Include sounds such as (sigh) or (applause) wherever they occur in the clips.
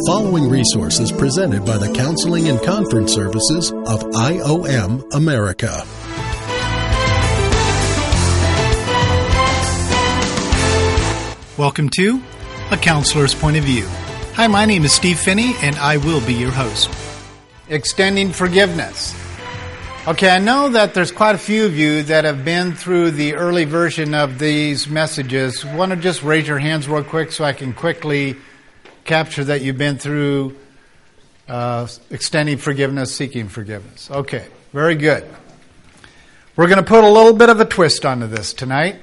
The following resource is presented by the Counseling and Conference Services of IOM America. Welcome to A Counselor's Point of View. Hi, my name is Steve Phinney, and I will be your host. Extending forgiveness. Okay, I know that there's quite a few of you that have been through the early version of these messages. Want to just raise your hands real quick so I can quickly capture that you've been through uh, extending forgiveness, seeking forgiveness. Okay, very good. We're going to put a little bit of a twist onto this tonight.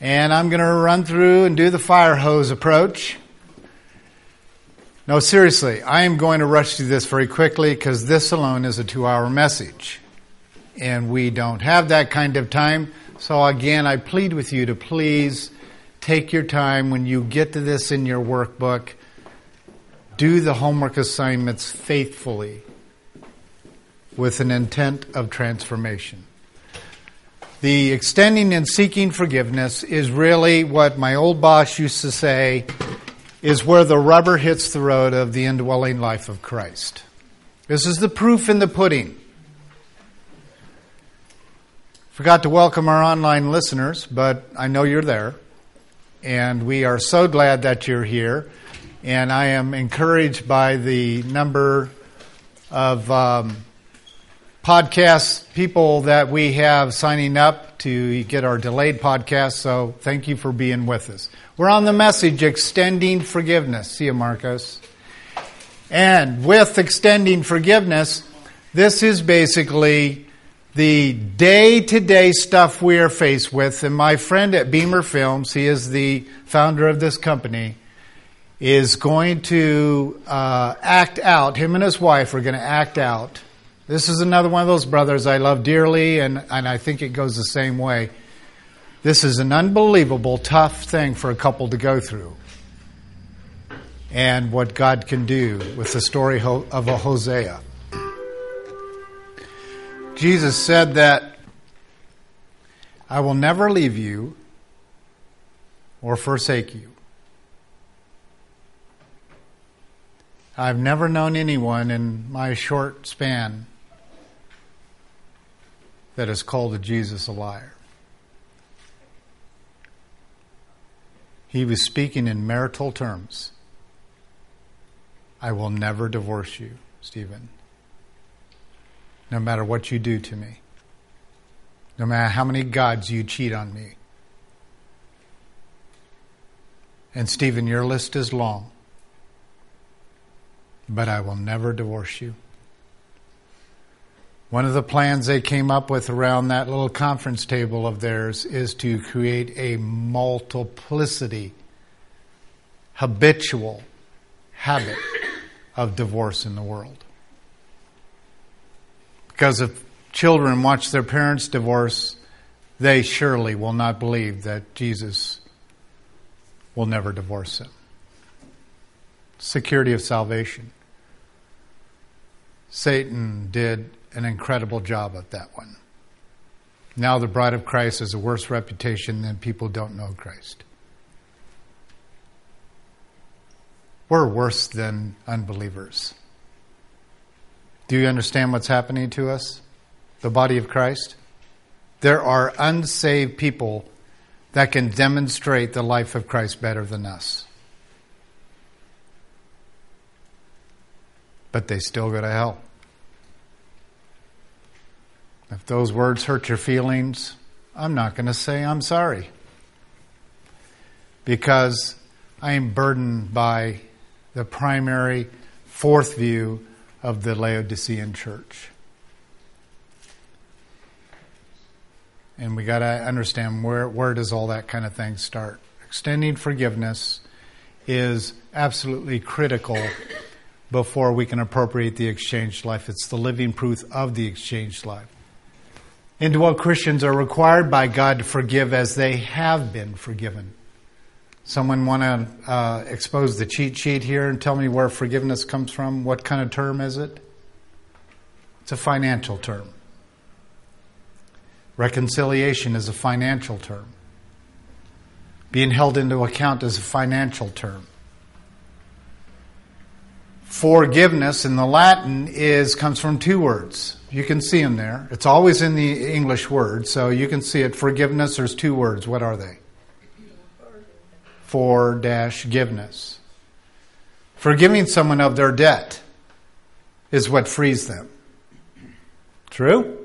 And I'm going to run through and do the fire hose approach. No, seriously, I am going to rush through this very quickly because this alone is a two hour message. And we don't have that kind of time. So again, I plead with you to please take your time when you get to this in your workbook. Do the homework assignments faithfully with an intent of transformation. The extending and seeking forgiveness is really what my old boss used to say is where the rubber hits the road of the indwelling life of Christ. This is the proof in the pudding. Forgot to welcome our online listeners, but I know you're there and we are so glad that you're here. And I am encouraged by the number of um, podcast people that we have signing up to get our delayed podcast. So thank you for being with us. We're on the message extending forgiveness. See you, Marcos. And with extending forgiveness, this is basically the day to day stuff we are faced with, and my friend at Beamer Films, he is the founder of this company, is going to uh, act out. Him and his wife are going to act out. This is another one of those brothers I love dearly, and, and I think it goes the same way. This is an unbelievable, tough thing for a couple to go through. And what God can do with the story of a Hosea. Jesus said that I will never leave you or forsake you. I've never known anyone in my short span that has called Jesus a liar. He was speaking in marital terms. I will never divorce you, Stephen no matter what you do to me, no matter how many gods you cheat on me. And Stephen, your list is long, but I will never divorce you. One of the plans they came up with around that little conference table of theirs is to create a multiplicity, habitual habit of divorce in the world. Because if children watch their parents divorce, they surely will not believe that Jesus will never divorce them. Security of salvation. Satan did an incredible job at that one. Now the bride of Christ has a worse reputation than people don't know Christ. We're worse than unbelievers. Do you understand what's happening to us? The body of Christ? There are unsaved people that can demonstrate the life of Christ better than us. But they still go to hell. If those words hurt your feelings, I'm not going to say I'm sorry. Because I am burdened by the primary fourth view of the Laodicean church. And we got to understand where, where does all that kind of thing start. Extending forgiveness is absolutely critical before we can appropriate the exchanged life. It's the living proof of the exchanged life. Indwelt Christians are required by God to forgive as they have been forgiven. Someone want to uh, expose the cheat sheet here and tell me where forgiveness comes from? What kind of term is it? It's a financial term. Reconciliation is a financial term. Being held into account is a financial term. forgiveness in the Latin is comes from two words. You can see them there. It's always in the English word, so you can see it. Forgiveness, there's two words. What are they? For dash giveness. Forgiving someone of their debt is what frees them. True?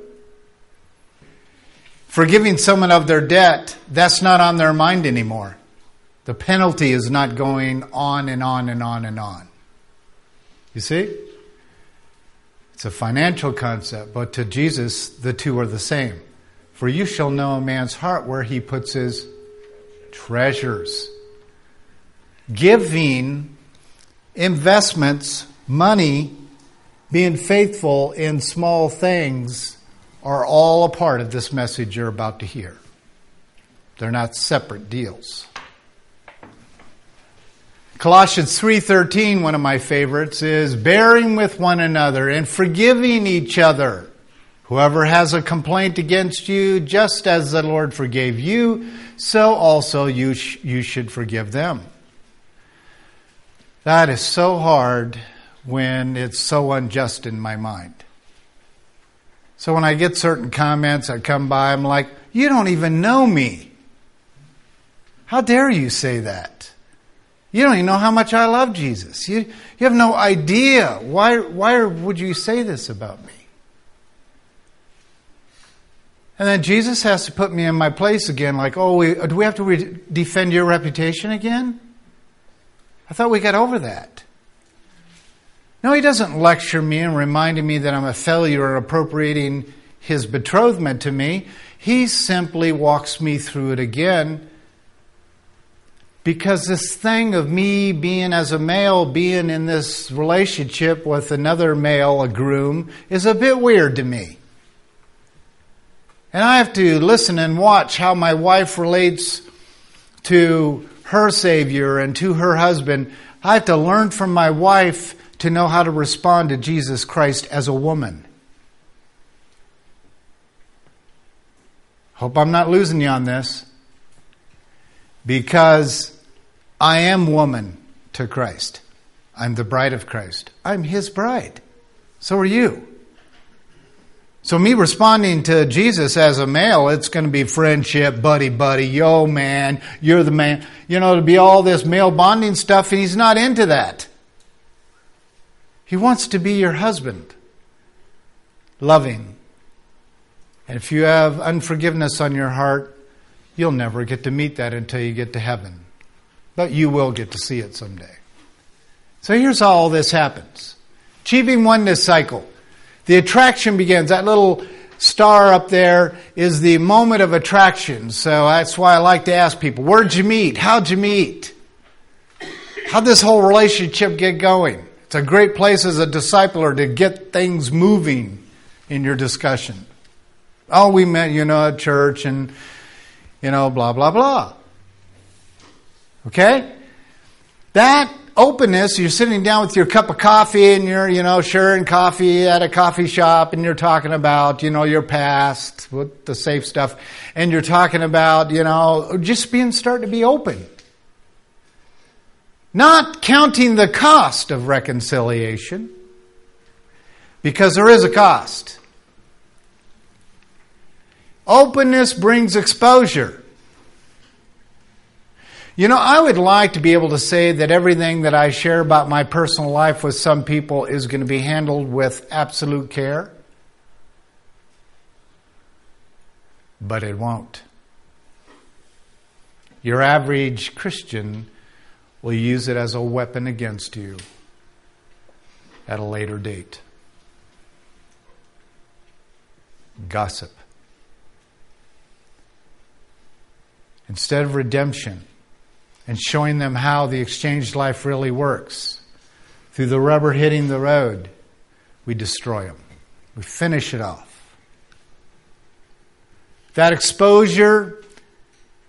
Forgiving someone of their debt, that's not on their mind anymore. The penalty is not going on and on and on and on. You see? It's a financial concept, but to Jesus, the two are the same. For you shall know a man's heart where he puts his treasures. Giving, investments, money, being faithful in small things are all a part of this message you're about to hear. They're not separate deals. Colossians 3:13, one of my favorites, is bearing with one another and forgiving each other. Whoever has a complaint against you, just as the Lord forgave you, so also you, sh- you should forgive them. That is so hard when it's so unjust in my mind. So when I get certain comments, I come by, I'm like, you don't even know me. How dare you say that? You don't even know how much I love Jesus. You, you have no idea. Why, why would you say this about me? And then Jesus has to put me in my place again, like, oh, we, do we have to re- defend your reputation again? I thought we got over that. No, he doesn't lecture me and reminding me that I'm a failure at appropriating his betrothment to me. He simply walks me through it again because this thing of me being as a male, being in this relationship with another male, a groom, is a bit weird to me. And I have to listen and watch how my wife relates to her Savior and to her husband. I have to learn from my wife to know how to respond to Jesus Christ as a woman. Hope I'm not losing you on this because I am woman to Christ. I'm the bride of Christ. I'm his bride. So are you. So, me responding to Jesus as a male, it's going to be friendship, buddy, buddy, yo, man, you're the man. You know, to be all this male bonding stuff, and he's not into that. He wants to be your husband, loving. And if you have unforgiveness on your heart, You'll never get to meet that until you get to heaven. But you will get to see it someday. So here's how all this happens. Achieving oneness cycle. The attraction begins. That little star up there is the moment of attraction. So that's why I like to ask people, where'd you meet? How'd you meet? How'd this whole relationship get going? It's a great place as a discipler to get things moving in your discussion. Oh, we met, you know, at church and you know, blah, blah, blah. Okay? That openness, you're sitting down with your cup of coffee and you're, you know, sharing coffee at a coffee shop and you're talking about, you know, your past with the safe stuff and you're talking about, you know, just being, starting to be open. Not counting the cost of reconciliation because there is a cost. Openness brings exposure. You know, I would like to be able to say that everything that I share about my personal life with some people is going to be handled with absolute care. But it won't. Your average Christian will use it as a weapon against you at a later date. Gossip. instead of redemption and showing them how the exchange life really works. Through the rubber hitting the road, we destroy them. We finish it off. That exposure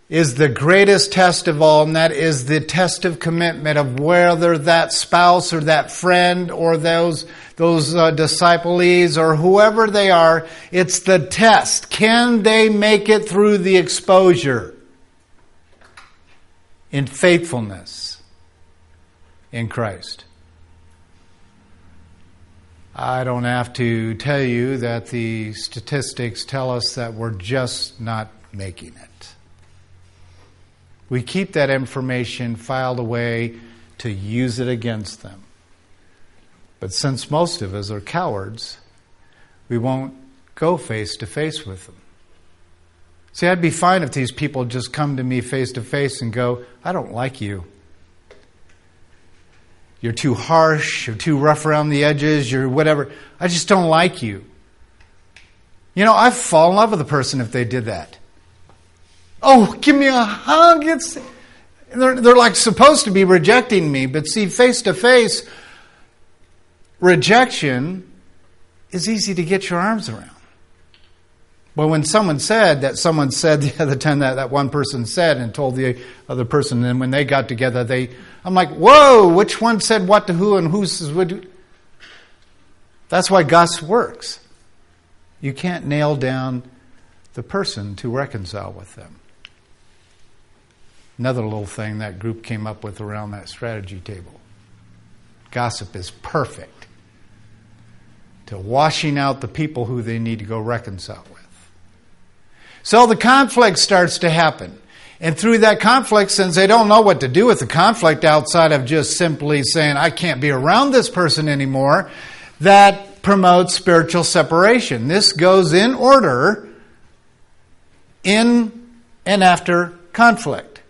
is the greatest test of all, and that is the test of commitment of whether that spouse or that friend or those, those uh, disciples or whoever they are, it's the test. Can they make it through the exposure? In faithfulness in Christ. I don't have to tell you that the statistics tell us that we're just not making it. We keep that information filed away to use it against them. But since most of us are cowards, we won't go face to face with them. See, I'd be fine if these people just come to me face to face and go, I don't like you. You're too harsh, you're too rough around the edges, you're whatever. I just don't like you. You know, I'd fall in love with a person if they did that. Oh, give me a hug. It's, they're, they're like supposed to be rejecting me, but see, face to face, rejection is easy to get your arms around. But when someone said that someone said (laughs) the other time that that one person said and told the other person, and when they got together, they, I'm like, whoa, which one said what to who and who says what? That's why Gus works. You can't nail down the person to reconcile with them. Another little thing that group came up with around that strategy table. Gossip is perfect to washing out the people who they need to go reconcile. So the conflict starts to happen. And through that conflict, since they don't know what to do with the conflict outside of just simply saying, I can't be around this person anymore, that promotes spiritual separation. This goes in order in and after conflict.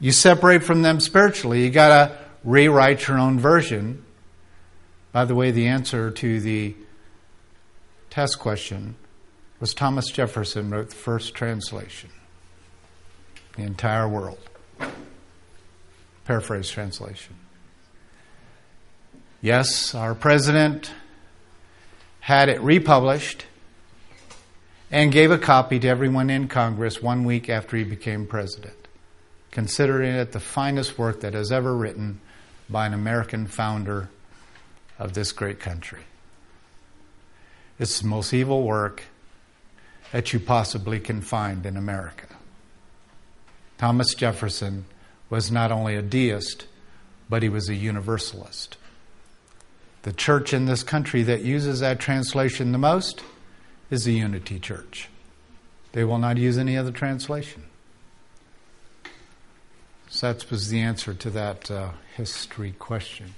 You separate from them spiritually. You got to rewrite your own version. By the way, the answer to the test question was Thomas Jefferson wrote the first translation. The entire world. Paraphrase translation. Yes, our president had it republished and gave a copy to everyone in Congress one week after he became president, considering it the finest work that has ever written by an American founder of this great country. It's the most evil work that you possibly can find in America. Thomas Jefferson was not only a deist, but he was a universalist. The church in this country that uses that translation the most is the Unity Church. They will not use any other translation. So that was the answer to that uh, history question.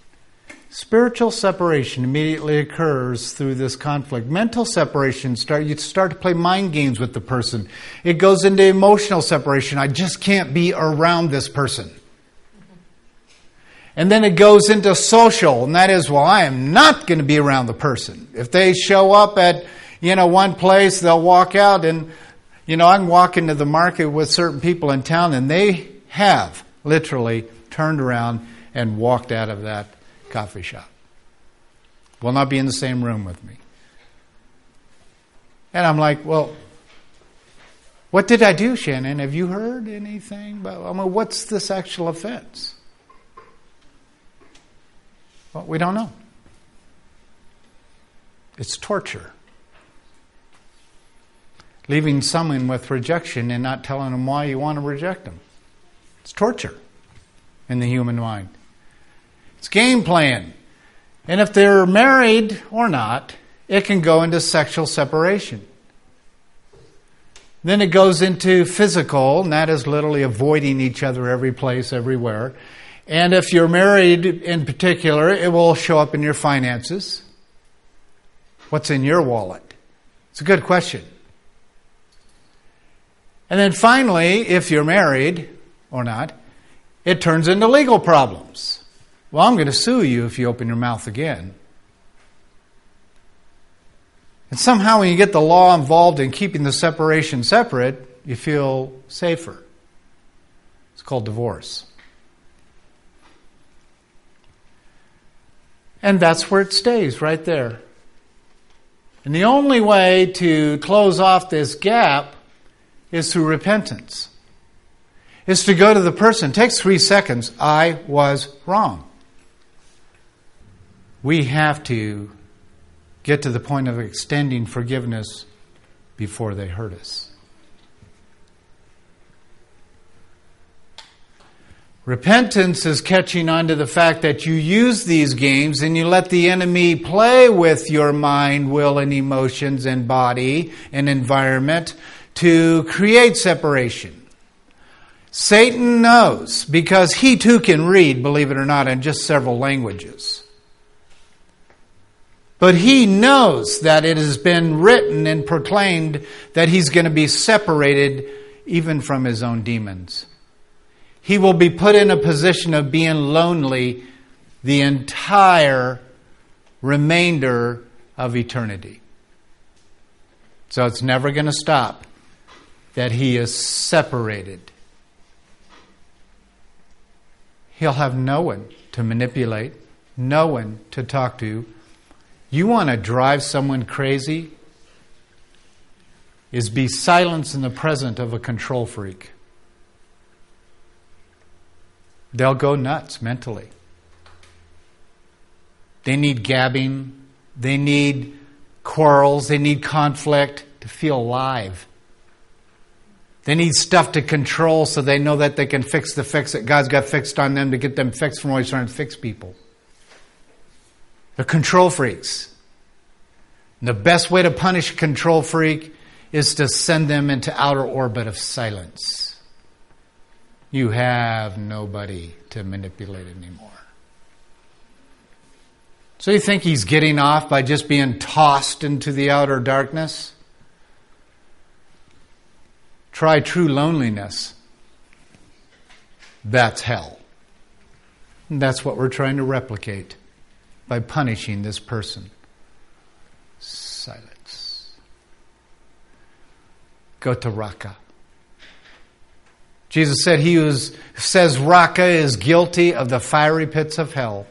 Spiritual separation immediately occurs through this conflict. Mental separation start you start to play mind games with the person. It goes into emotional separation. I just can't be around this person. And then it goes into social, and that is, well, I am not going to be around the person. If they show up at, you know, one place, they'll walk out and, you know, I can walk into the market with certain people in town and they have literally turned around and walked out of that coffee shop. Will not be in the same room with me. And I'm like, well, what did I do, Shannon? Have you heard anything? About, I mean, what's this actual offense? Well, we don't know. It's torture. Leaving someone with rejection and not telling them why you want to reject them. It's torture in the human mind. It's game plan. And if they're married or not, it can go into sexual separation. Then it goes into physical, and that is literally avoiding each other every place, everywhere. And if you're married in particular, it will show up in your finances. What's in your wallet? It's a good question. And then finally, if you're married or not, it turns into legal problems. Well, I'm going to sue you if you open your mouth again. And somehow, when you get the law involved in keeping the separation separate, you feel safer. It's called divorce. And that's where it stays, right there. And the only way to close off this gap is through repentance. Is to go to the person. It takes three seconds. I was wrong we have to get to the point of extending forgiveness before they hurt us. Repentance is catching on to the fact that you use these games and you let the enemy play with your mind, will, and emotions and body and environment to create separation. Satan knows because he too can read, believe it or not, in just several languages. But he knows that it has been written and proclaimed that he's going to be separated even from his own demons he will be put in a position of being lonely the entire remainder of eternity. So it's never going to stop that he is separated. He'll have no one to manipulate, no one to talk to. You want to drive someone crazy? Is be silenced in the presence of a control freak. They'll go nuts mentally. They need gabbing, they need quarrels, they need conflict to feel alive. They need stuff to control so they know that they can fix the fix that God's got fixed on them to get them fixed from always trying to fix people. They're control freaks. And the best way to punish a control freak is to send them into outer orbit of silence. You have nobody to manipulate anymore. So you think he's getting off by just being tossed into the outer darkness? Try true loneliness. That's hell. And that's what we're trying to replicate by punishing this person. Silence. Go to Raca. Jesus said he who says Raca is guilty of the fiery pits of hell.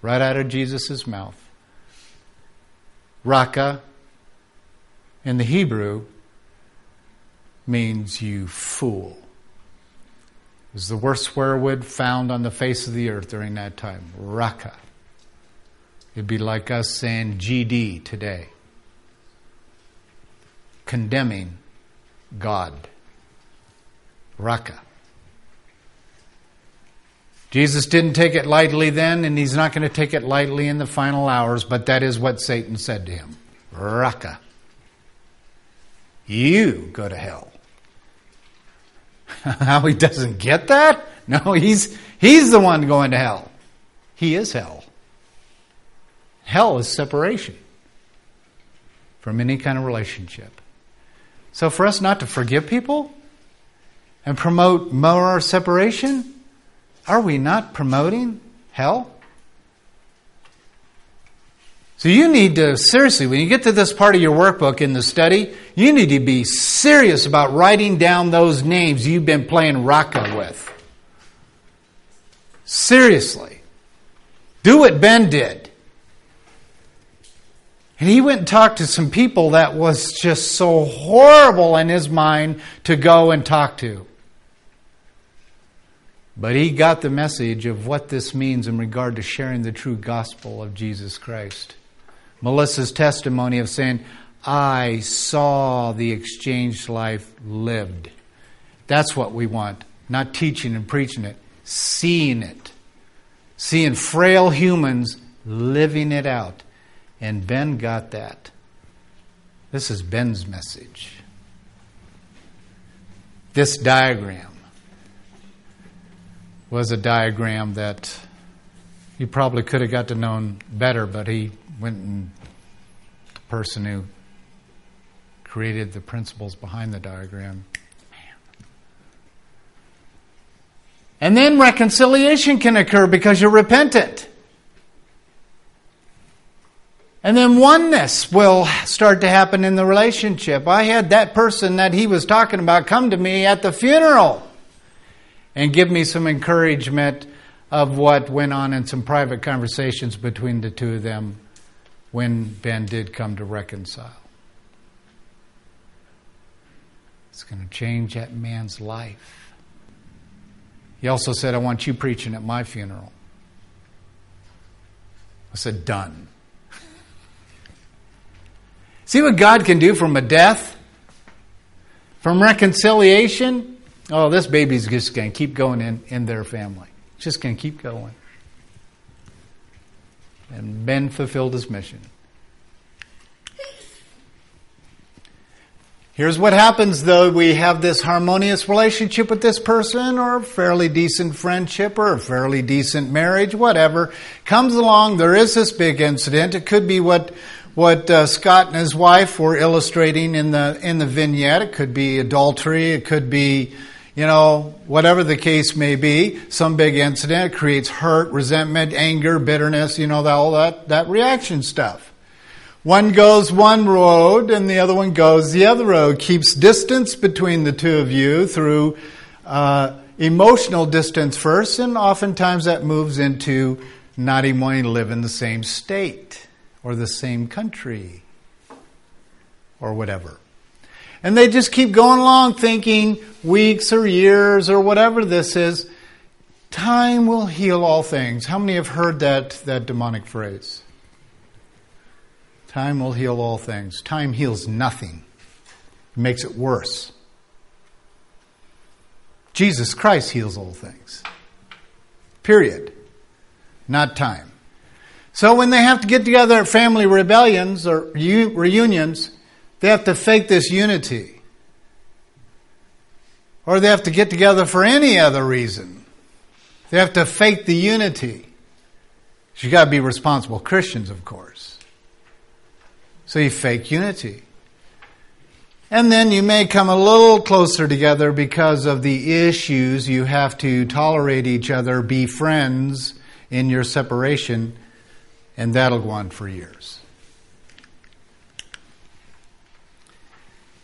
Right out of Jesus' mouth. Raca in the Hebrew means you fool. It was the worst swear word found on the face of the earth during that time. Raca. It'd be like us saying GD today. Condemning God. Raca. Jesus didn't take it lightly then, and he's not going to take it lightly in the final hours, but that is what Satan said to him. Raca. You go to hell. (laughs) How he doesn't get that? No, he's, he's the one going to hell. He is hell. Hell is separation from any kind of relationship. So for us not to forgive people, and promote more separation, are we not promoting hell? So you need to, seriously, when you get to this part of your workbook in the study, you need to be serious about writing down those names you've been playing Raca with. Seriously. Do what Ben did. And he went and talked to some people that was just so horrible in his mind to go and talk to. But he got the message of what this means in regard to sharing the true gospel of Jesus Christ. Melissa's testimony of saying, I saw the exchanged life lived. That's what we want. Not teaching and preaching it, seeing it. Seeing frail humans living it out. And Ben got that. This is Ben's message. This diagram was a diagram that he probably could have got to know better, but he went and the person who created the principles behind the diagram. And then reconciliation can occur because you're repentant. And then oneness will start to happen in the relationship. I had that person that he was talking about come to me at the funeral and give me some encouragement of what went on in some private conversations between the two of them when Ben did come to reconcile. It's going to change that man's life. He also said, I want you preaching at my funeral. I said, Done. See what God can do from a death, from reconciliation? Oh, this baby's just going to keep going in, in their family. just going to keep going. And Ben fulfilled his mission. Here's what happens though we have this harmonious relationship with this person or a fairly decent friendship or a fairly decent marriage, whatever. Comes along, there is this big incident. It could be what what uh, Scott and his wife were illustrating in the in the vignette. It could be adultery. It could be, you know, whatever the case may be. Some big incident creates hurt, resentment, anger, bitterness. You know, all that that reaction stuff. One goes one road and the other one goes the other road. Keeps distance between the two of you through uh, emotional distance first, and oftentimes that moves into not even wanting to live in the same state or the same country or whatever. And they just keep going along thinking weeks or years or whatever this is, time will heal all things. How many have heard that, that demonic phrase? Time will heal all things. Time heals nothing, it makes it worse. Jesus Christ heals all things. Period. Not time. So when they have to get together at family rebellions or reunions, they have to fake this unity. Or they have to get together for any other reason. They have to fake the unity. You got to be responsible Christians, of course. So you fake unity. And then you may come a little closer together because of the issues. You have to tolerate each other, be friends in your separation, and that'll go on for years.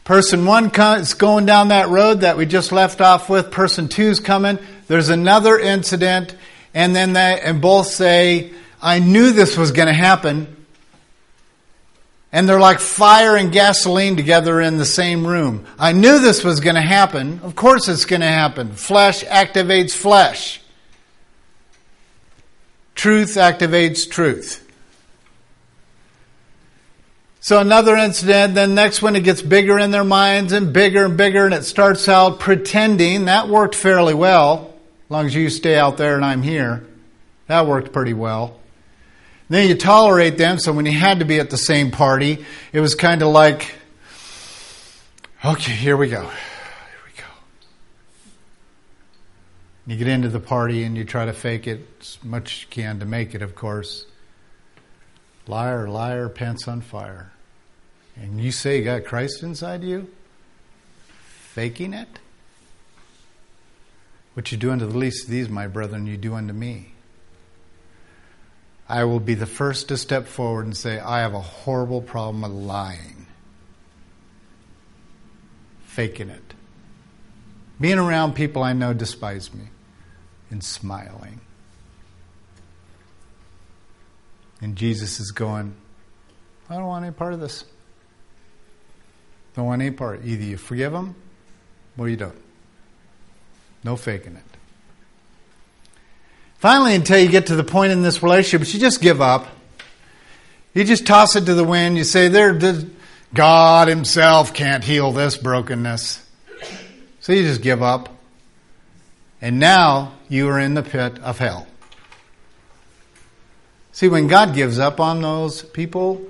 Person one is going down that road that we just left off with. Person two's coming. There's another incident, and then they and both say, "I knew this was going to happen." And they're like fire and gasoline together in the same room. I knew this was going to happen. Of course it's going to happen. Flesh activates flesh. Truth activates truth. So another incident, then next one it gets bigger in their minds and bigger and bigger and it starts out pretending. That worked fairly well. As long as you stay out there and I'm here. That worked pretty well. Then you tolerate them, so when you had to be at the same party, it was kind of like, okay, here we go. Here we go. You get into the party and you try to fake it as much as you can to make it, of course. Liar, liar, pants on fire. And you say you got Christ inside you? Faking it? What you do unto the least of these, my brethren, you do unto me. I will be the first to step forward and say, I have a horrible problem with lying, faking it, being around people I know despise me, and smiling. And Jesus is going, I don't want any part of this. Don't want any part. Either you forgive them or you don't. No faking it. Finally, until you get to the point in this relationship, you just give up. You just toss it to the wind. You say, there, God Himself can't heal this brokenness. So you just give up. And now you are in the pit of hell. See, when God gives up on those people,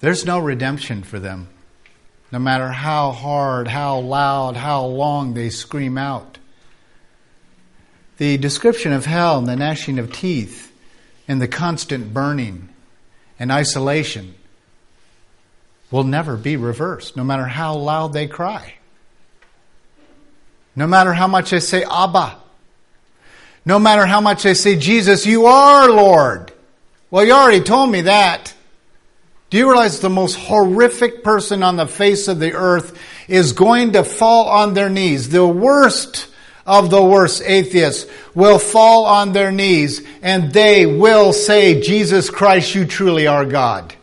there's no redemption for them. No matter how hard, how loud, how long they scream out. The description of hell and the gnashing of teeth and the constant burning and isolation will never be reversed, no matter how loud they cry. No matter how much they say, Abba. No matter how much they say, Jesus, you are Lord. Well, you already told me that. Do you realize the most horrific person on the face of the earth is going to fall on their knees? The worst of the worst atheists will fall on their knees and they will say, Jesus Christ, you truly are God.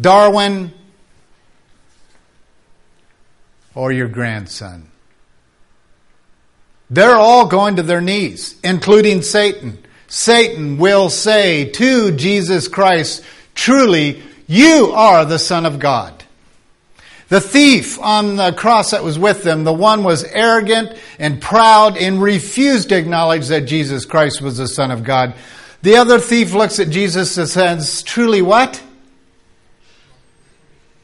Darwin or your grandson. They're all going to their knees, including Satan. Satan will say to Jesus Christ, truly, you are the Son of God. The thief on the cross that was with them, the one was arrogant and proud and refused to acknowledge that Jesus Christ was the Son of God. The other thief looks at Jesus and says, Truly what?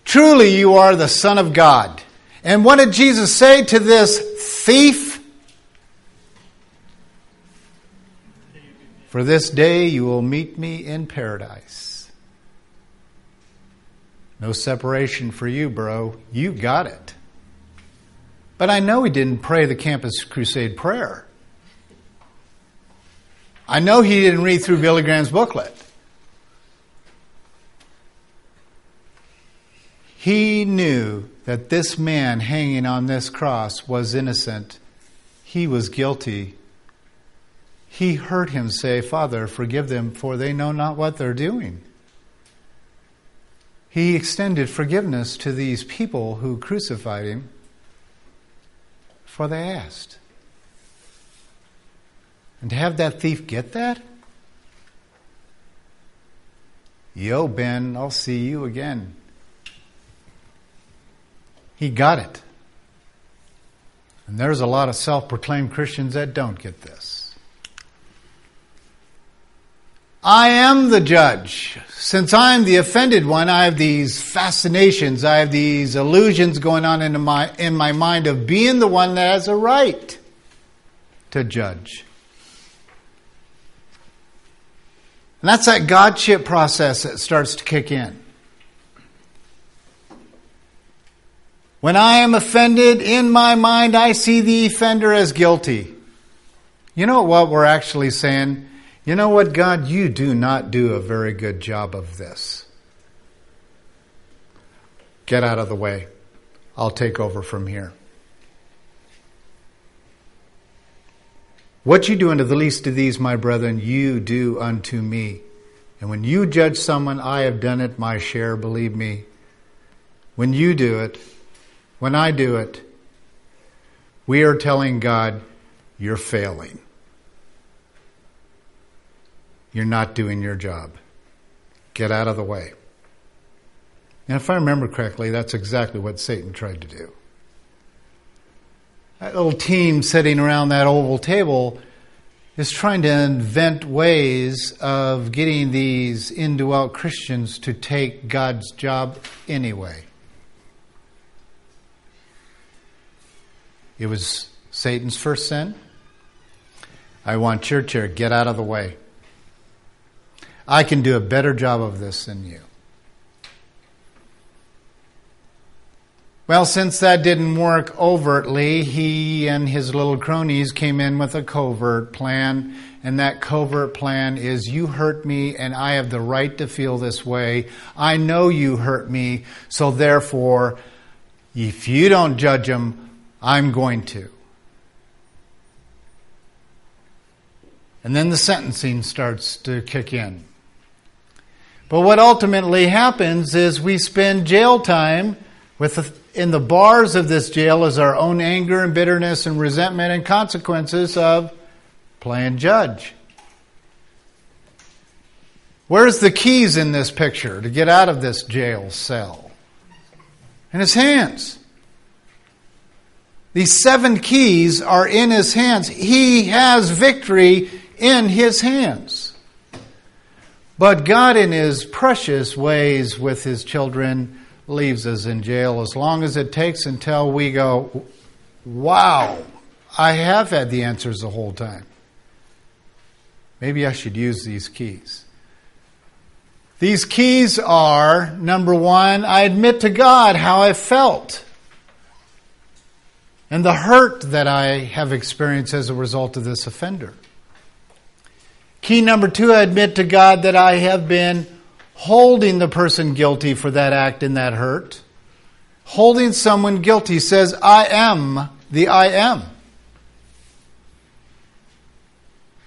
Truly you are the Son of God. And what did Jesus say to this thief? For this day you will meet me in paradise. No separation for you, bro. You got it. But I know he didn't pray the Campus Crusade prayer. I know he didn't read through Billy Graham's booklet. He knew that this man hanging on this cross was innocent. He was guilty. He heard him say, Father, forgive them, for they know not what they're doing. He extended forgiveness to these people who crucified him, for they asked. And to have that thief get that? Yo, Ben, I'll see you again. He got it. And there's a lot of self proclaimed Christians that don't get this. I am the judge. Since I'm the offended one, I have these fascinations, I have these illusions going on in my, in my mind of being the one that has a right to judge. And that's that Godship process that starts to kick in. When I am offended, in my mind, I see the offender as guilty. You know what we're actually saying? You know what, God? You do not do a very good job of this. Get out of the way. I'll take over from here. What you do unto the least of these, my brethren, you do unto me. And when you judge someone, I have done it my share, believe me. When you do it, when I do it, we are telling God, you're failing. You're not doing your job. Get out of the way. And if I remember correctly, that's exactly what Satan tried to do. That little team sitting around that oval table is trying to invent ways of getting these indwelt Christians to take God's job anyway. It was Satan's first sin. I want your chair. Get out of the way. I can do a better job of this than you. Well, since that didn't work overtly, he and his little cronies came in with a covert plan. And that covert plan is you hurt me and I have the right to feel this way. I know you hurt me, so therefore, if you don't judge them, I'm going to. And then the sentencing starts to kick in. But what ultimately happens is we spend jail time with the, in the bars of this jail is our own anger and bitterness and resentment and consequences of playing judge. Where's the keys in this picture to get out of this jail cell? In his hands. These seven keys are in his hands. He has victory in his hands. But God, in His precious ways with His children, leaves us in jail as long as it takes until we go, wow, I have had the answers the whole time. Maybe I should use these keys. These keys are number one, I admit to God how I felt and the hurt that I have experienced as a result of this offender. Key number two, I admit to God that I have been holding the person guilty for that act and that hurt. Holding someone guilty says, I am the I am.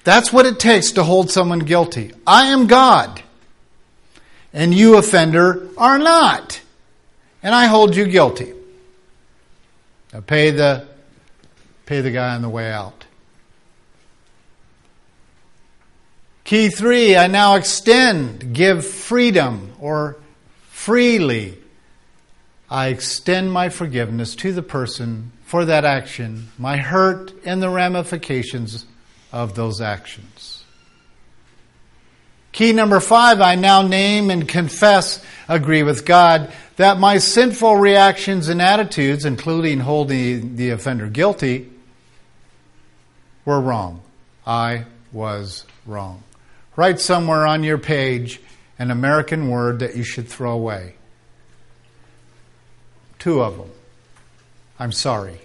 That's what it takes to hold someone guilty. I am God. And you, offender, are not. And I hold you guilty. Now pay the, pay the guy on the way out. Key three, I now extend, give freedom or freely I extend my forgiveness to the person for that action, my hurt, and the ramifications of those actions. Key number five, I now name and confess, agree with God, that my sinful reactions and attitudes, including holding the offender guilty, were wrong. I was wrong. Write somewhere on your page an American word that you should throw away. Two of them. I'm sorry.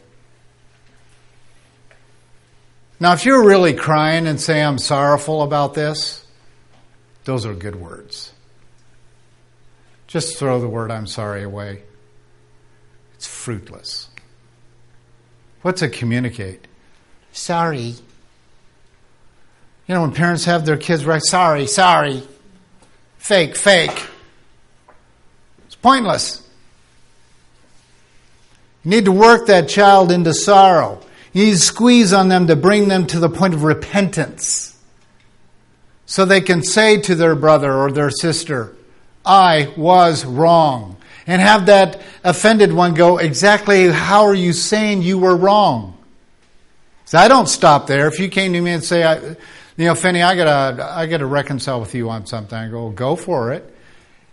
Now, if you're really crying and say, I'm sorrowful about this, those are good words. Just throw the word I'm sorry away. It's fruitless. What's it communicate? Sorry. You know, when parents have their kids write, sorry, sorry, fake, fake, it's pointless. You need to work that child into sorrow. You need to squeeze on them to bring them to the point of repentance. So they can say to their brother or their sister, I was wrong. And have that offended one go, exactly how are you saying you were wrong? So I don't stop there. If you came to me and say, I, you know, Phinney, I gotta, I gotta reconcile with you on something, I go, go for it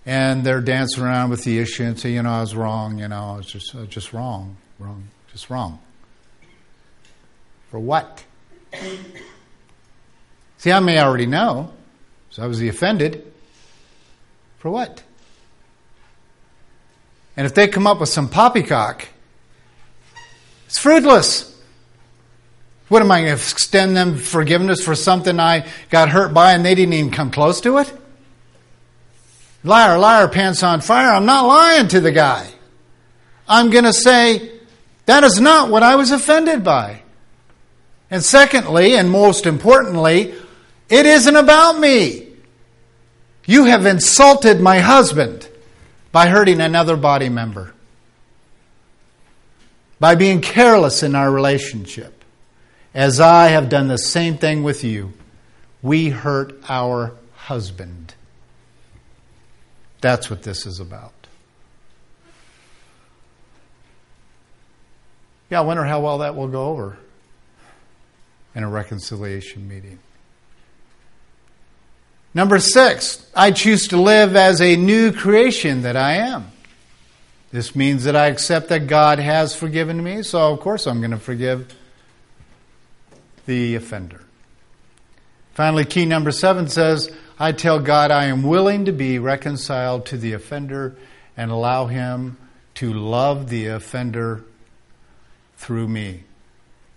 and they're dancing around with the issue and say, you know, I was wrong, you know, I was just, just wrong, wrong, just wrong. For what? See, I may already know, so I was the offended. For what? And if they come up with some poppycock, it's fruitless. What am I going to extend them forgiveness for something I got hurt by and they didn't even come close to it? Liar, liar, pants on fire. I'm not lying to the guy. I'm going to say, that is not what I was offended by. And secondly, and most importantly, it isn't about me. You have insulted my husband by hurting another body member, by being careless in our relationship, as I have done the same thing with you. We hurt our husband. That's what this is about. Yeah, I wonder how well that will go over in a reconciliation meeting. Number six, I choose to live as a new creation that I am. This means that I accept that God has forgiven me, so of course I'm going to forgive the offender. Finally, key number seven says, I tell God I am willing to be reconciled to the offender and allow him to love the offender through me.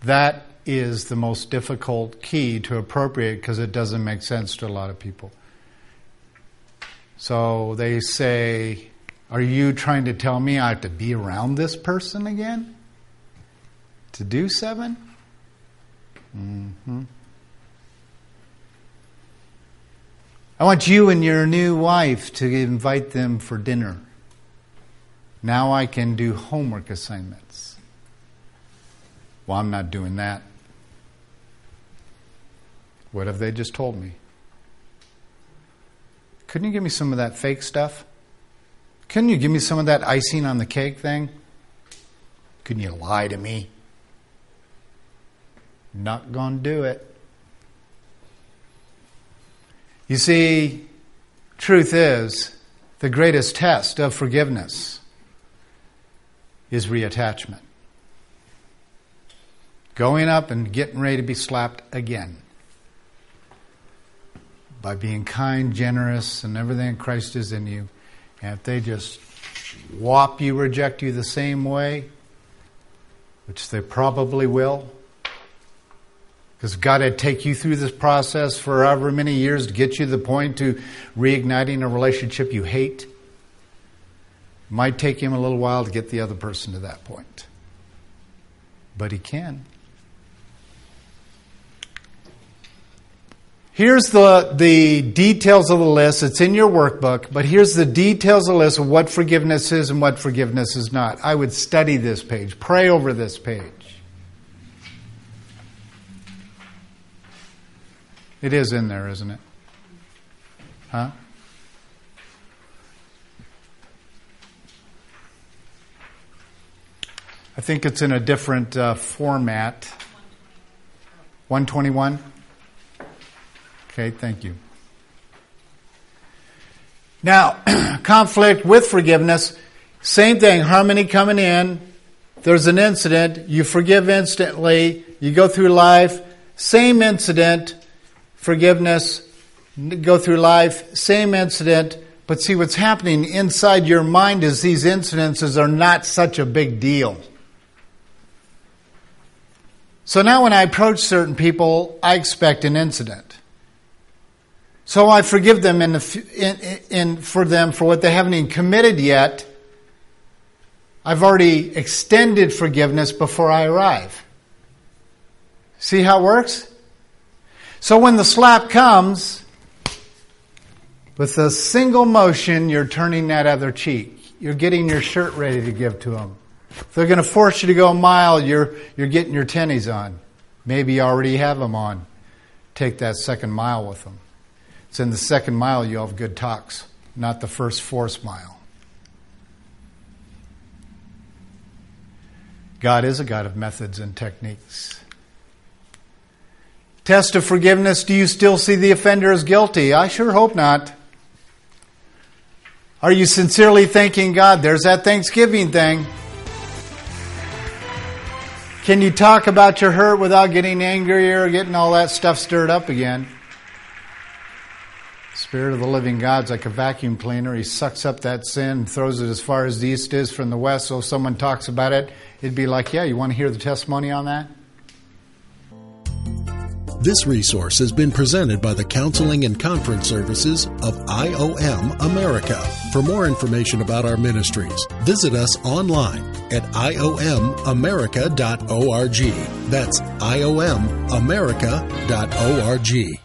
That is the most difficult key to appropriate because it doesn't make sense to a lot of people. So they say, Are you trying to tell me I have to be around this person again? To do 7 Mm-hmm. I want you and your new wife to invite them for dinner. Now I can do homework assignments. Well, I'm not doing that. What have they just told me? Couldn't you give me some of that fake stuff? Couldn't you give me some of that icing on the cake thing? Couldn't you lie to me? Not to do it. You see, truth is, the greatest test of forgiveness is reattachment. Going up and getting ready to be slapped again. By being kind, generous, and everything Christ is in you. And if they just whop you, reject you the same way, which they probably will, because God had take you through this process for however many years to get you to the point to reigniting a relationship you hate. It might take him a little while to get the other person to that point. But he can. Here's the, the details of the list. It's in your workbook, but here's the details of the list of what forgiveness is and what forgiveness is not. I would study this page, pray over this page. It is in there, isn't it? Huh? I think it's in a different uh, format. 121? Okay, thank you. Now, (clears throat) conflict with forgiveness, same thing, harmony coming in. There's an incident, you forgive instantly, you go through life, same incident, forgiveness, go through life, same incident, but see what's happening inside your mind is these incidences are not such a big deal. So now when I approach certain people, I expect an incident. So I forgive them in, the, in, in, for them for what they haven't even committed yet. I've already extended forgiveness before I arrive. See how it works? So when the slap comes, with a single motion, you're turning that other cheek. You're getting your shirt ready to give to them. If they're going to force you to go a mile, you're, you're getting your tennies on. Maybe you already have them on. Take that second mile with them. It's in the second mile you have good talks, not the first force mile. God is a God of methods and techniques. Test of forgiveness do you still see the offender as guilty? I sure hope not. Are you sincerely thanking God? There's that Thanksgiving thing. Can you talk about your hurt without getting angry or getting all that stuff stirred up again? Spirit of the living God's like a vacuum cleaner. He sucks up that sin, throws it as far as the east is from the west. So if someone talks about it, it'd be like, yeah, you want to hear the testimony on that? This resource has been presented by the Counseling and Conference Services of IOM America. For more information about our ministries, visit us online at iomamerica.org. That's iomamerica.org.